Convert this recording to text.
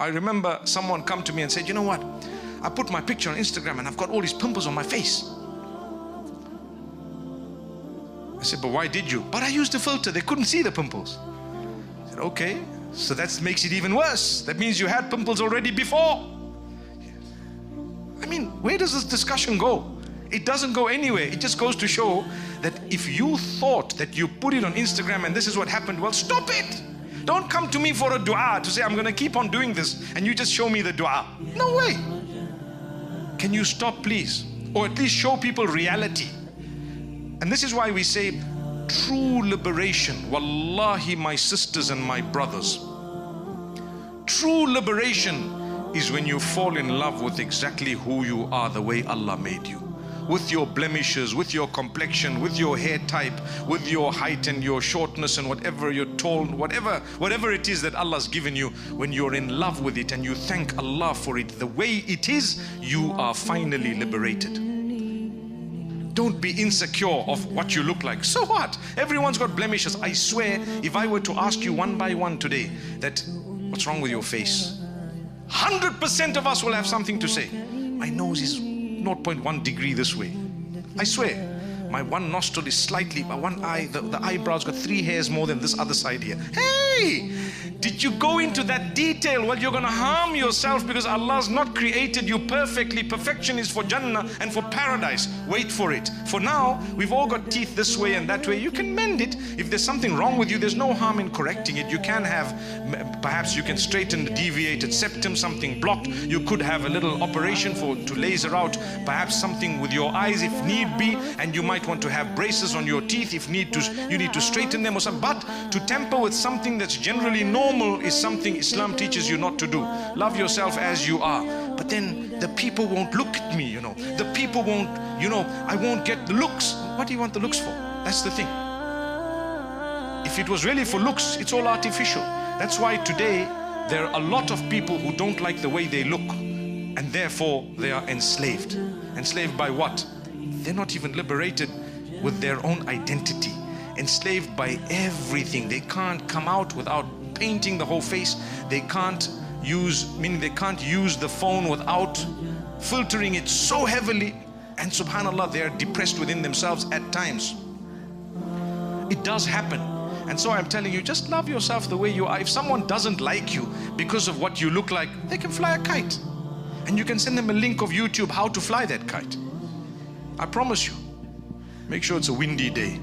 I remember someone come to me and said, you know what? I put my picture on Instagram and I've got all these pimples on my face. I said, but why did you? But I used a filter. They couldn't see the pimples. I said, okay. So that makes it even worse. That means you had pimples already before. I mean, where does this discussion go? It doesn't go anywhere. It just goes to show that if you thought that you put it on Instagram and this is what happened, well, stop it. Don't come to me for a dua to say, I'm going to keep on doing this and you just show me the dua. No way. Can you stop, please? Or at least show people reality. And this is why we say true liberation. Wallahi, my sisters and my brothers. True liberation is when you fall in love with exactly who you are, the way Allah made you. With your blemishes, with your complexion, with your hair type, with your height and your shortness and whatever you're tall, whatever, whatever it is that Allah's given you, when you're in love with it and you thank Allah for it the way it is, you are finally liberated. Don't be insecure of what you look like. So what? Everyone's got blemishes. I swear, if I were to ask you one by one today that what's wrong with your face? 100% of us will have something to say. My nose is 0.1 degree this way. I swear. My one nostril is slightly, my one eye, the, the eyebrow's got three hairs more than this other side here. Hey! Did you go into that detail? Well, you're going to harm yourself because Allah's not created you perfectly. Perfection is for Jannah and for paradise. Wait for it. For now, we've all got teeth this way and that way. You can mend it. If there's something wrong with you, there's no harm in correcting it. You can have, perhaps you can straighten the deviated septum, something blocked. You could have a little operation for to laser out perhaps something with your eyes if need be. And you might want to have braces on your teeth if need to, you need to straighten them or something. But to temper with something that's generally normal normal is something Islam teaches you not to do. Love yourself as you are. But then the people won't look at me, you know. The people won't, you know, I won't get the looks. What do you want the looks for? That's the thing. If it was really for looks, it's all artificial. That's why today there are a lot of people who don't like the way they look and therefore they are enslaved. Enslaved by what? They're not even liberated with their own identity. Enslaved by everything. They can't come out without painting the whole face. They can't use, meaning they can't use the phone without filtering it so heavily. And subhanAllah, they are depressed within themselves at times. It does happen. And so I'm telling you, just love yourself the way you are. If someone doesn't like you because of what you look like, they can fly a kite. And you can send them a link of YouTube how to fly that kite. I promise you. Make sure it's a windy day.